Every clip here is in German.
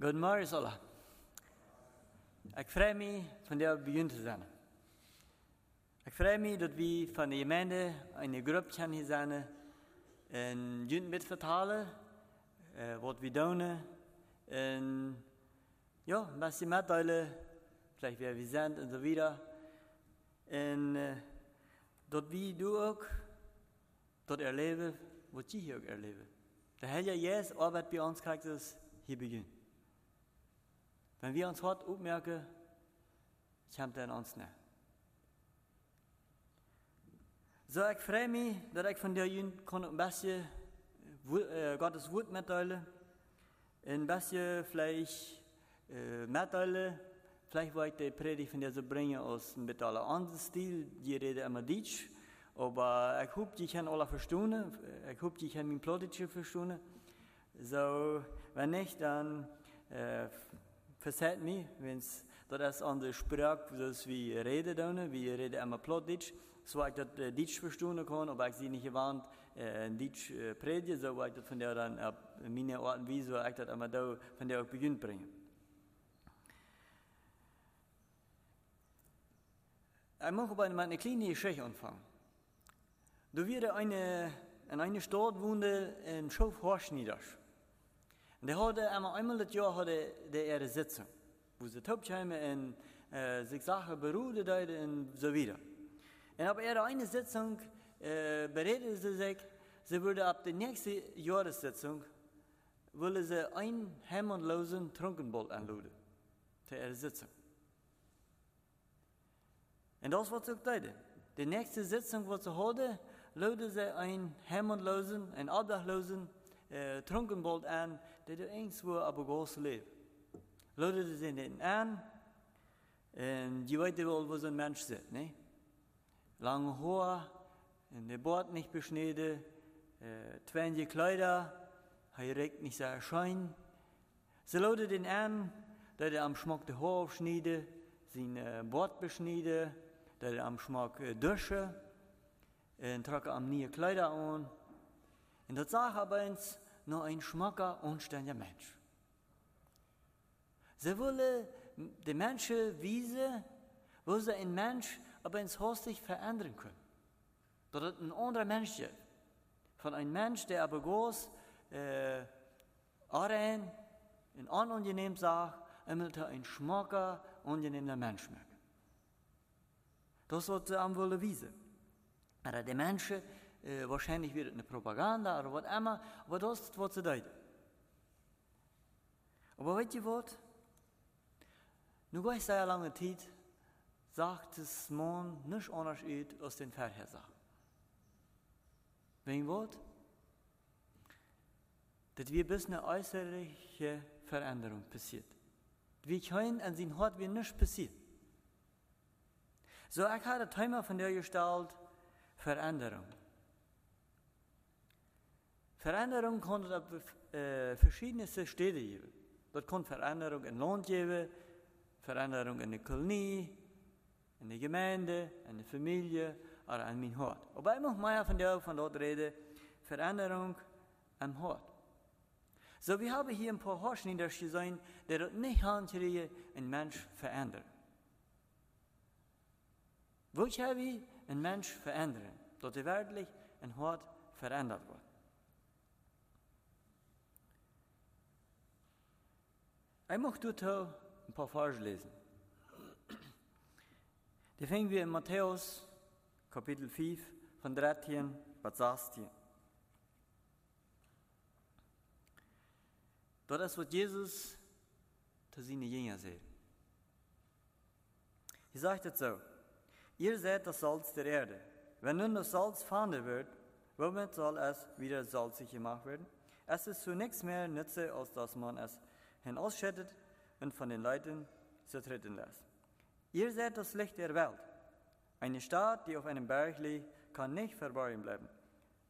Goedemorgen Zolla. Ik vrij me van jou begin te zijn. Ik vrij me dat we van de gemeente een groep zijn zijn en jullie met vertalen uh, wat we doen en ja, een beetje metdelen, vielleicht wer we zijn en zo wieder. En uh, dat we doen ook, dat erleben, wat je hier ook erleben. De hele Jezus arbeidt bij ons, krijgt es hier begint. Wenn wir uns hart aufmerken, kommt er uns näher. So, ich freue mich, dass ich von dir ein bisschen äh, Gottes Wort mitteilen Ein bisschen vielleicht äh, mitteilen. Vielleicht wollte ich die Predigt von dir so bringen aus einem bisschen anderen Stil. Die reden immer Deutsch. Aber ich hoffe, die können alle verstehen. Ich hoffe, die können mein Plottisch verstehen. So, wenn nicht, dann äh, verzeiht mir, wenn das ist an der Sprache, das wir reden dann, wir reden immer Plattdeutsch, so ich das äh, Deutsch verstehen kann, aber ich sie nicht gewarnt, äh, Deutsch äh, predigen, so ich das von der dann auf meine Art und Weise, ich das immer da von der auch beginnt bringen. Ich möchte aber mit einer kleinen Geschichte anfangen. Da wird eine, in einer Stadt wohnen, ein Schof Horschnieders. Und der hatte einmal, einmal das Jahr hatte der ihre Sitzung, wo sie Taubscheimer und äh, sich Sachen beruhigte und so weiter. Und ab ihrer eine Sitzung äh, beredete sie sich, sie würde ab der nächsten Jahressitzung wollte sie ein hemmungslosen Trunkenbold anladen zu ihrer Sitzung. Und das sie auch deute. Die nächste Sitzung, was sie hatte, lade sie einen hemmungslosen, einen obdachlosen uh, Trunkenbold an, dat er eens voor op een groot leven. Laten ze zijn aan, en je weet wel, wo so ein Mensch zit, ne? Lange Haar, der Bart nicht beschnitten, äh, twenge Kleider, er regt nicht sehr schein. Sie laden den an, dass er am Schmuck de Haar aufschneide, sein äh, Bart beschneide, dass er am Schmuck äh, dusche, und trage am nie Kleider an. Und das sagt aber uns, nur ein schmacker, unständiger Mensch. Sie wollen die Menschen wiesen, wo sie ein Mensch aber ins Haus sich verändern können. Dass es ein anderer Mensch. Von einem Mensch, der aber groß, äh, ein unangenehm sagt, er ein schmacker, unangenehmer Mensch merken. Das wird sie am wollen wiesen. Aber die Menschen, äh, wahrscheinlich wird es eine Propaganda oder was immer, aber das ist, was sie deuten. Aber weißt ihr was? Nu går sehr lange Zeit, sagt es man nicht anders aus den Vorhersagen. Wen was? Dass wir bis eine äußerliche Veränderung passiert. Wie können an sein Hort wie nichts passiert. So, ich habe Thema von der Gestalt Veränderung. Veränderung kann es auf äh, verschiedenste Städte geben. Das kann Veränderung in Land geben, Veränderung in der Kolonie, in der Gemeinde, in der Familie oder an mein Hort. Aber ich möchte mehr von der von dort reden, Veränderung am Hort. So, wir haben hier ein paar Horschnieder gesehen, die das nicht handkriegen, einen Mensch verändern. Wo kann wir einen Mensch verändern, dass er wirklich ein Hort verändert wird? Ich möchte heute ein paar Verse lesen. Die finden wir in Matthäus Kapitel 5 von 13 bis 16. Dort ist, was Jesus zu seinen Jüngern sagt. Er sagt es so, ihr seid das Salz der Erde. Wenn nun das Salz fahren wird, womit soll es wieder salzig gemacht werden? Es ist zu nichts mehr nütze, als dass man es hinausschüttet und von den Leuten zertreten lässt. Ihr seid das Licht der Welt. Eine Stadt, die auf einem Berg liegt, kann nicht verborgen bleiben.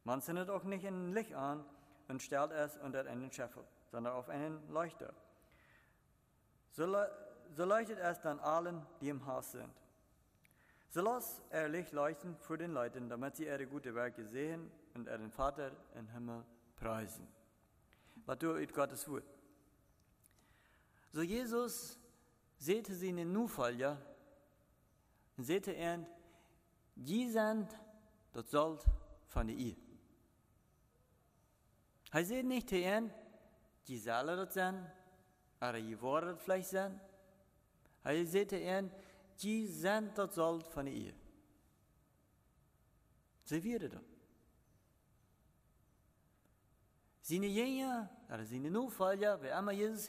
Man zündet auch nicht ein Licht an und stellt es unter einen Scheffel, sondern auf einen Leuchter. So, le so leuchtet es dann allen, die im Haus sind. So lasst er Licht leuchten für den Leuten, damit sie ihre gute Werke sehen und ihren Vater im Himmel preisen. Was tut Gottes Wort? So Jesus sie den Nufalja en zette er, die sind, dat zult van de i. Hij zegt niet tegen die dat zijn, maar je worden het vielleicht zijn. Hij zegt tegen die zijn dat zult van de i. Ze werden dat. Zijn jengen, er zijn nu valja, we allemaal Jezus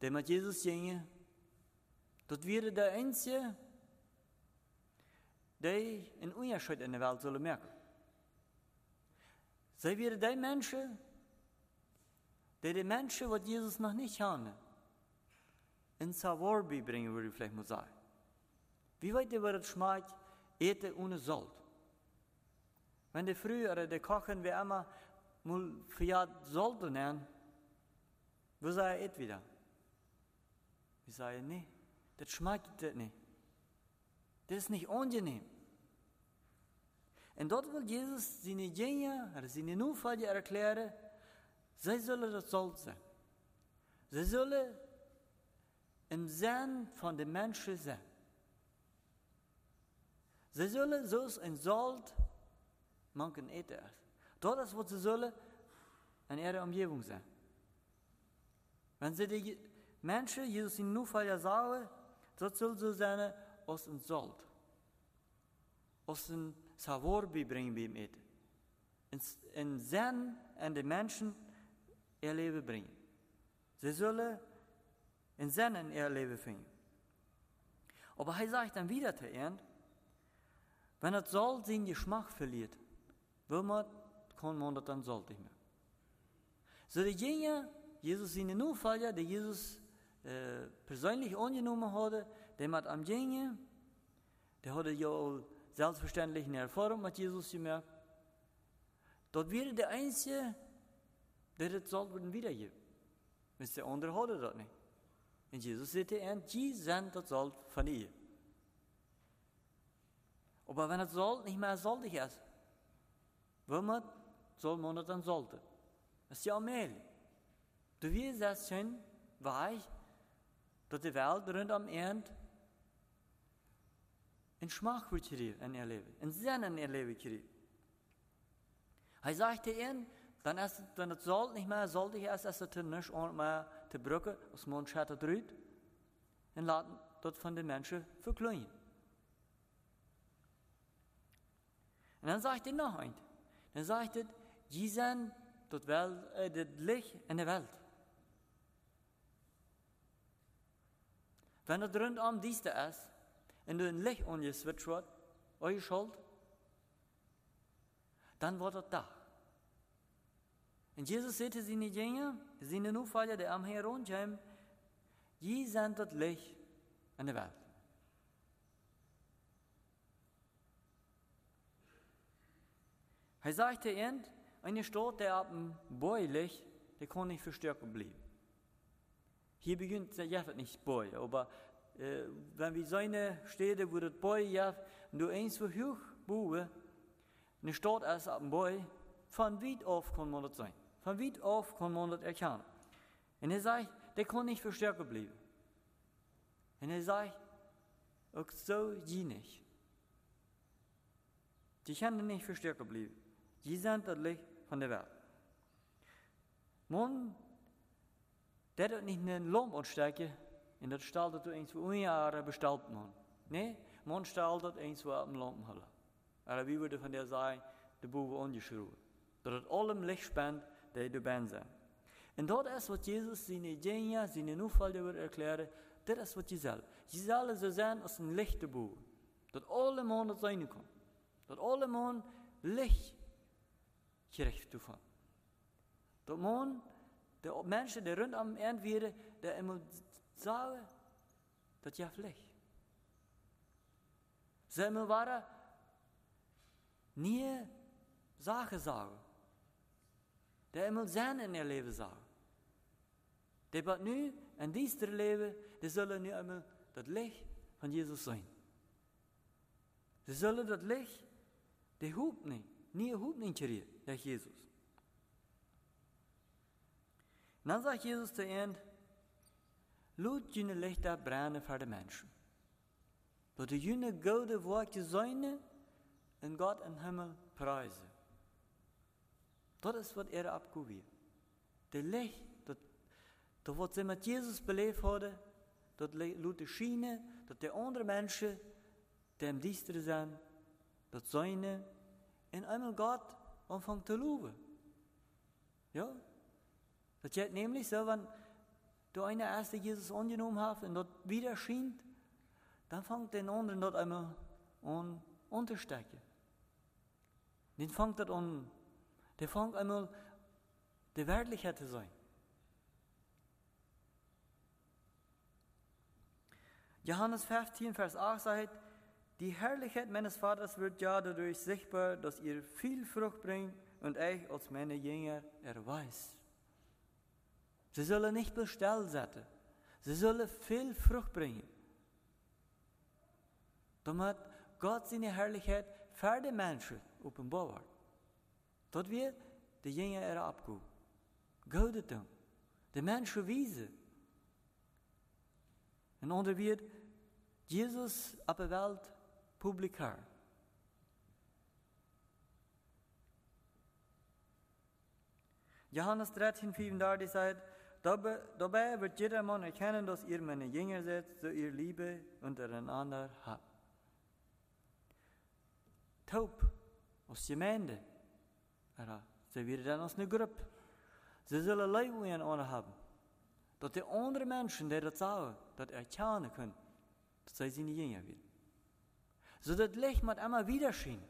heen rondjem, die met Jezus jengen, dat werden de enige, die een onderscheid in de wereld zullen merken. Zij werden die mensen, die de mensen wat Jezus nog niet hadden, in Savoir brengen, würde ich vielleicht mal sagen. Wie weit ihr es schmeckt, eten ohne Salz. Wenn die früher, die kochen, wie immer, für Salz nehmen, wir sagen, et wieder. Wir sagen, nee, das schmeckt nicht. Das ist nicht angenehm. Und dort will Jesus seine Jünger, oder seine Nufallen erklären, sie sollen das Salz sein. Sie sollen im Sinn von den Menschen sein. Sie sollen so ein Salz manchen eten. Dort ist, was sie sollen in ihrer Umgebung sein. Wenn sie die Menschen, Jesus in Nufallen sagen, das soll so sein, als een zout. Als een sabor brengen bij hem eten. En zijn en de mensen ihr Leben bringen. Sie sollen in Sennen ihr Leben finden. Aber er sagt dann wieder zu ihnen, wenn das Salz seinen Geschmack verliert, will man, kann man das dann Salz nicht mehr. So die Jünger, Jesus in den Fall, die Jesus äh, persönlich angenommen hatte, der hat am Jünger, der hatte ja auch selbstverständlich eine Erfahrung mit Jesus gemerkt. Dort wäre der Einzige, der das Salz wiedergibt. Wenn der andere hatte das nicht. Und Jesus sagte, und die sind das Salz von ihr. Aber wenn das Salz nicht mehr salzig ist, warum soll man das dann salten? Das ist ja Mehl. Du wirst das schon weich, dass die Welt rund am Ende en gegeven in ihr Leben, en Sinn in ihr Leben gegeven. Er sagte ihnen, dann ist, wenn es Salz nicht mehr salzig ist, ist es nicht und mehr die Brücke aus dem Mund schattert rüht, und lassen dort von den Menschen verklönen. Und dann sagt er noch eins. Dann sagt er, die sind das Licht in der Welt. Wenn es rundum dies ist, en du een licht ongeswitcht wordt, eure Schuld, dann wird es da. Und Jesus sie nicht Jünger, sie sind nur Fälle, die am herumkommen, die sind das Licht in der Welt. Er sagte ihnen, eine Stadt, der ab dem Bäu liegt, der kann nicht verstärkt bleiben. Hier beginnt der Jeffet nicht Bäu, aber äh, wenn wir seine Städte, wo das Boy ja, nur eins für hoch bauen, eine Stadt als ein Boy, von weit auf kann man das sein. Von weit auf kann man das erkennen. Und er sagt, der kann nicht verstärkt bleiben. Und er sagt, auch so die nicht. Die können nicht verstärkt bleiben. Die sind das Licht von der Welt. Man, der hat nicht eine Lampe anstecken, en dat stelt het eens voor een jaar besteld man. Nee, man stelt het eens voor een lamp halen. En wie würde van der zijn, de boven ongeschreven. Dat het allem licht spent, die de ben zijn. En dat is wat Jezus zijn genia, zijn toeval wil erklären. Dat is wat je zal. Je zal zo zijn als een lichte boven. Dat alle man het zijn kan. Dat alle man licht gerecht toeval. Dat man, de mensen die rondom eind werden, die sagen, dat je vlieg. Ze me waren nie Sachen sagen. Der immer zijn in ihr Leben sagen. Der wat nu in diesem Leben, die zullen nu einmal das Licht von Jesus sein. Sie sollen das Licht, der Hub nicht, nie Hub nicht kriegen, der Jesus. Dann sagt Jesus zu ihnen, Laat jullie lichter brennen voor de mensen. De jullie goede woordje zijn en God in Himmel prijzen. Dat is wat er opgeweerd. De licht, dat, dat wat ze met Jezus beleefd hadden, dat laat schijnen, dat de andere mensen, die hem diester zijn, dat zijn en eenmaal God aanvangt te loven. Ja? Dat je nämlich zo, wenn du eine erste Jesus angenommen hast und dort wieder schient, dann fängt den anderen dort einmal an unterstecken. Den fängt das an, der fängt einmal die Wertlichkeit zu sein. Johannes 15, Vers 8 sagt, die Herrlichkeit meines Vaters wird ja dadurch sichtbar, dass ihr viel Frucht bringt und euch als meine Jünger erweist. Sie sollen nicht bestellt setzen. Sie sollen viel Frucht bringen. Damit Gott seine Herrlichkeit für die Menschen offenbart. Dat wir die Jünger er abgehen. Gouden doen. De Menschen wiesen. En onder wird Jesus op de Welt publikaar. Johannes 13, 34 sagt, dabei wird jedermann erkennen, dass ihr meine Jünger seid, so ihr Liebe untereinander habt. Taub, als Gemeinde, ze weer dan als een groep. Ze zullen leven aan hebben. Dat de andere mensen die dat zouden, dat erkennen kunnen, dat zij zijn Jünger werden. Zodat Licht met immer wieder schien.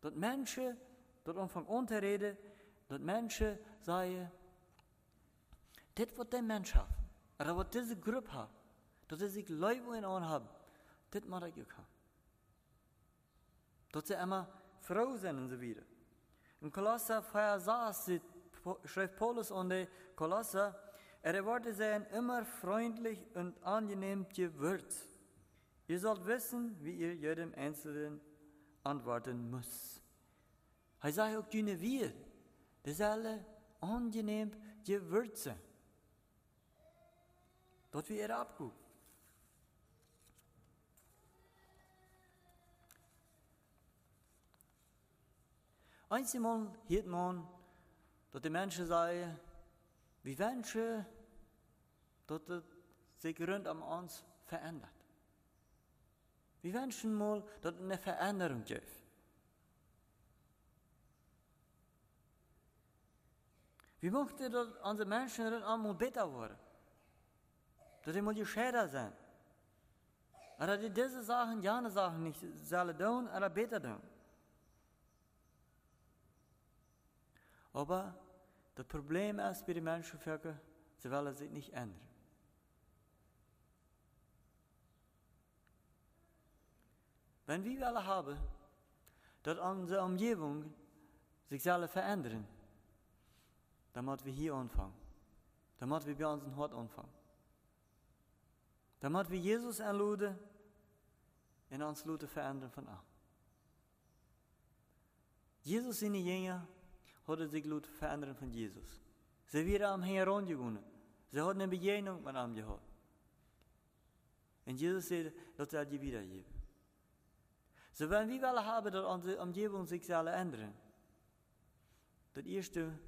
Dat mensen, dat omvang aan te reden, dat mensen zeggen, dit wat die mens heeft, of wat deze groep heeft, dat ze zich leven aan hebben, dit moet ik ook hebben. Dat ze immer vrouw zijn en zo wieder. In Kolosser 4, 6 schreibt Paulus an die Kolosser, er Worte seien immer freundlich und angenehm gewürzt. Ihr sollt wissen, wie ihr jedem Einzelnen antworten muss. Er sagt auch wir, die sollen angenehm gewürzen. Dort wie er abguckt. Einmal hielt man, dass die Menschen sagen, wie Menschen, dass es sich rund um uns verändert. Wir wünschen mal, dass es eine Veränderung gibt. Wir möchten, dass unsere Menschen einmal besser werden. Dass sie mal gescheiter sind. Oder die diese Sachen, jene Sachen nicht sollen tun, oder besser tun. Aber das Problem ist bei den Menschenvölkern, sie wollen sich nicht ändern. Wenn wir alle haben, dass unsere Umgebung sich soll verändern, dann müssen wir hier anfangen. Dann müssen wir bei unserem Hort anfangen. Dann müssen wir Jesus einladen und uns Leute verändern von an. Jesus seine Jünger hadden zich laten veranderen van Jesus. Ze waren am heen rondgegaan. Ze hadden een begegnung met hem gehad. En Jesus zei, dat zal je wiedergeben. So wenn wir willen haben, dass unsere Umgebung sich soll ändern, das erste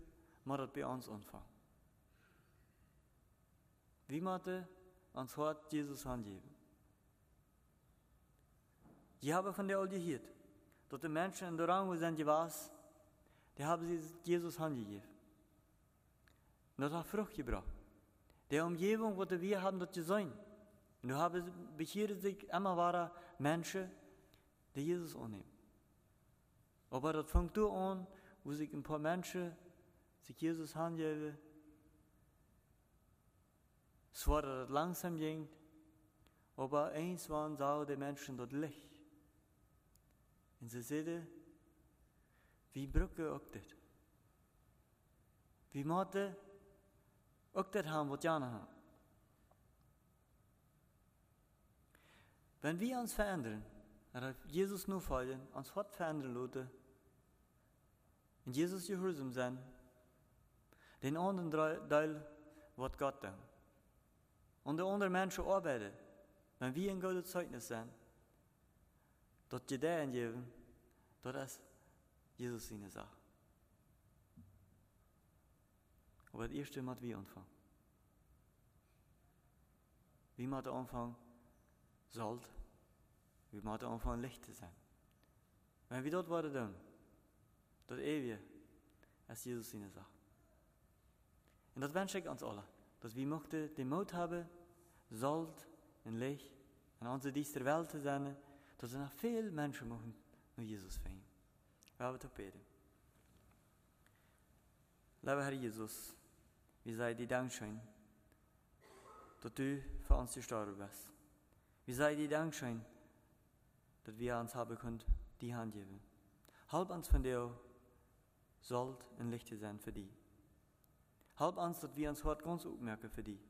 muss das bei uns anfangen. Wie müssen uns Hort Jesus angeben? Die haben von der all gehört, dass die Menschen in der Rang, wo sind, was, die haben Jesus angegeben. Und das hat Frucht gebracht. Die Umgebung, wo wir haben, das gesehen. Und da haben bekehren sich immer wahre Menschen, die Jesus annehmen. Aber das fängt da an, wo sich ein paar Menschen sich Jesus angeben. Es war das langsam ging, aber eins waren sahen die Menschen dort Licht. Und sie sehen, wie Brücke auch das. Wie måtte auch das haben, was Jana haben. Wenn wir uns verändern, oder Jesus nur folgen, uns fort verändern lassen, in Jesus gehorsam sein, den anderen Teil wird Gott tun. Onder andere Menschen arbeiten, wenn wir ein gutes Zeugnis sind, dort Gedeihen geben, dort ist Jesus seine Sache. Aber das erste muss wir anfangen. Wie müssen anfangen, sollt, wie müssen anfangen, Licht zu sein. Wenn wir dort worden tun, dort ewig, ist Jesus seine Sache. Und das wünsche ich uns alle, dass wir möchten den Mut haben, Salz und Licht an onze dieser Welt zu sein, dass er noch viele Menschen machen, nur Jesus finden. Wir haben beten. Lieber Herr Jesus, wir sagen dir Dankeschön, dass du für uns gestorben bist. Wir sagen dir Dankeschön, dass wir uns haben können, die Hand geben. Halb uns von dir sollt ein Licht sein für dich. Halb dass wir uns heute ganz aufmerken für dich.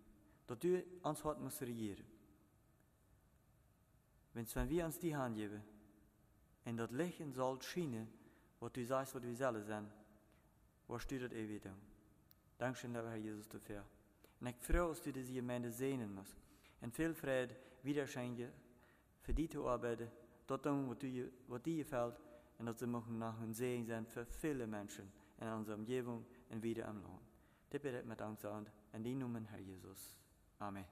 Dass du uns heute musst regieren. Wenn wir uns die Hand geben, und dat Licht soll schienen, was du sagst, was wir selber sind, was du das ewig tun. Dankeschön, Herr Jesus, dafür. Und ich freue dass du diese Gemeinde sehnen musst. Und viel Freude wieder schenken, für die zu arbeiten, dort tun, was, du, was dir gefällt, und dass sie machen nach ein Segen sein für viele Menschen in unserer Umgebung und wieder am Lohn. Das bitte ich mit Dank an, in die Namen Herr Jesus. Amen.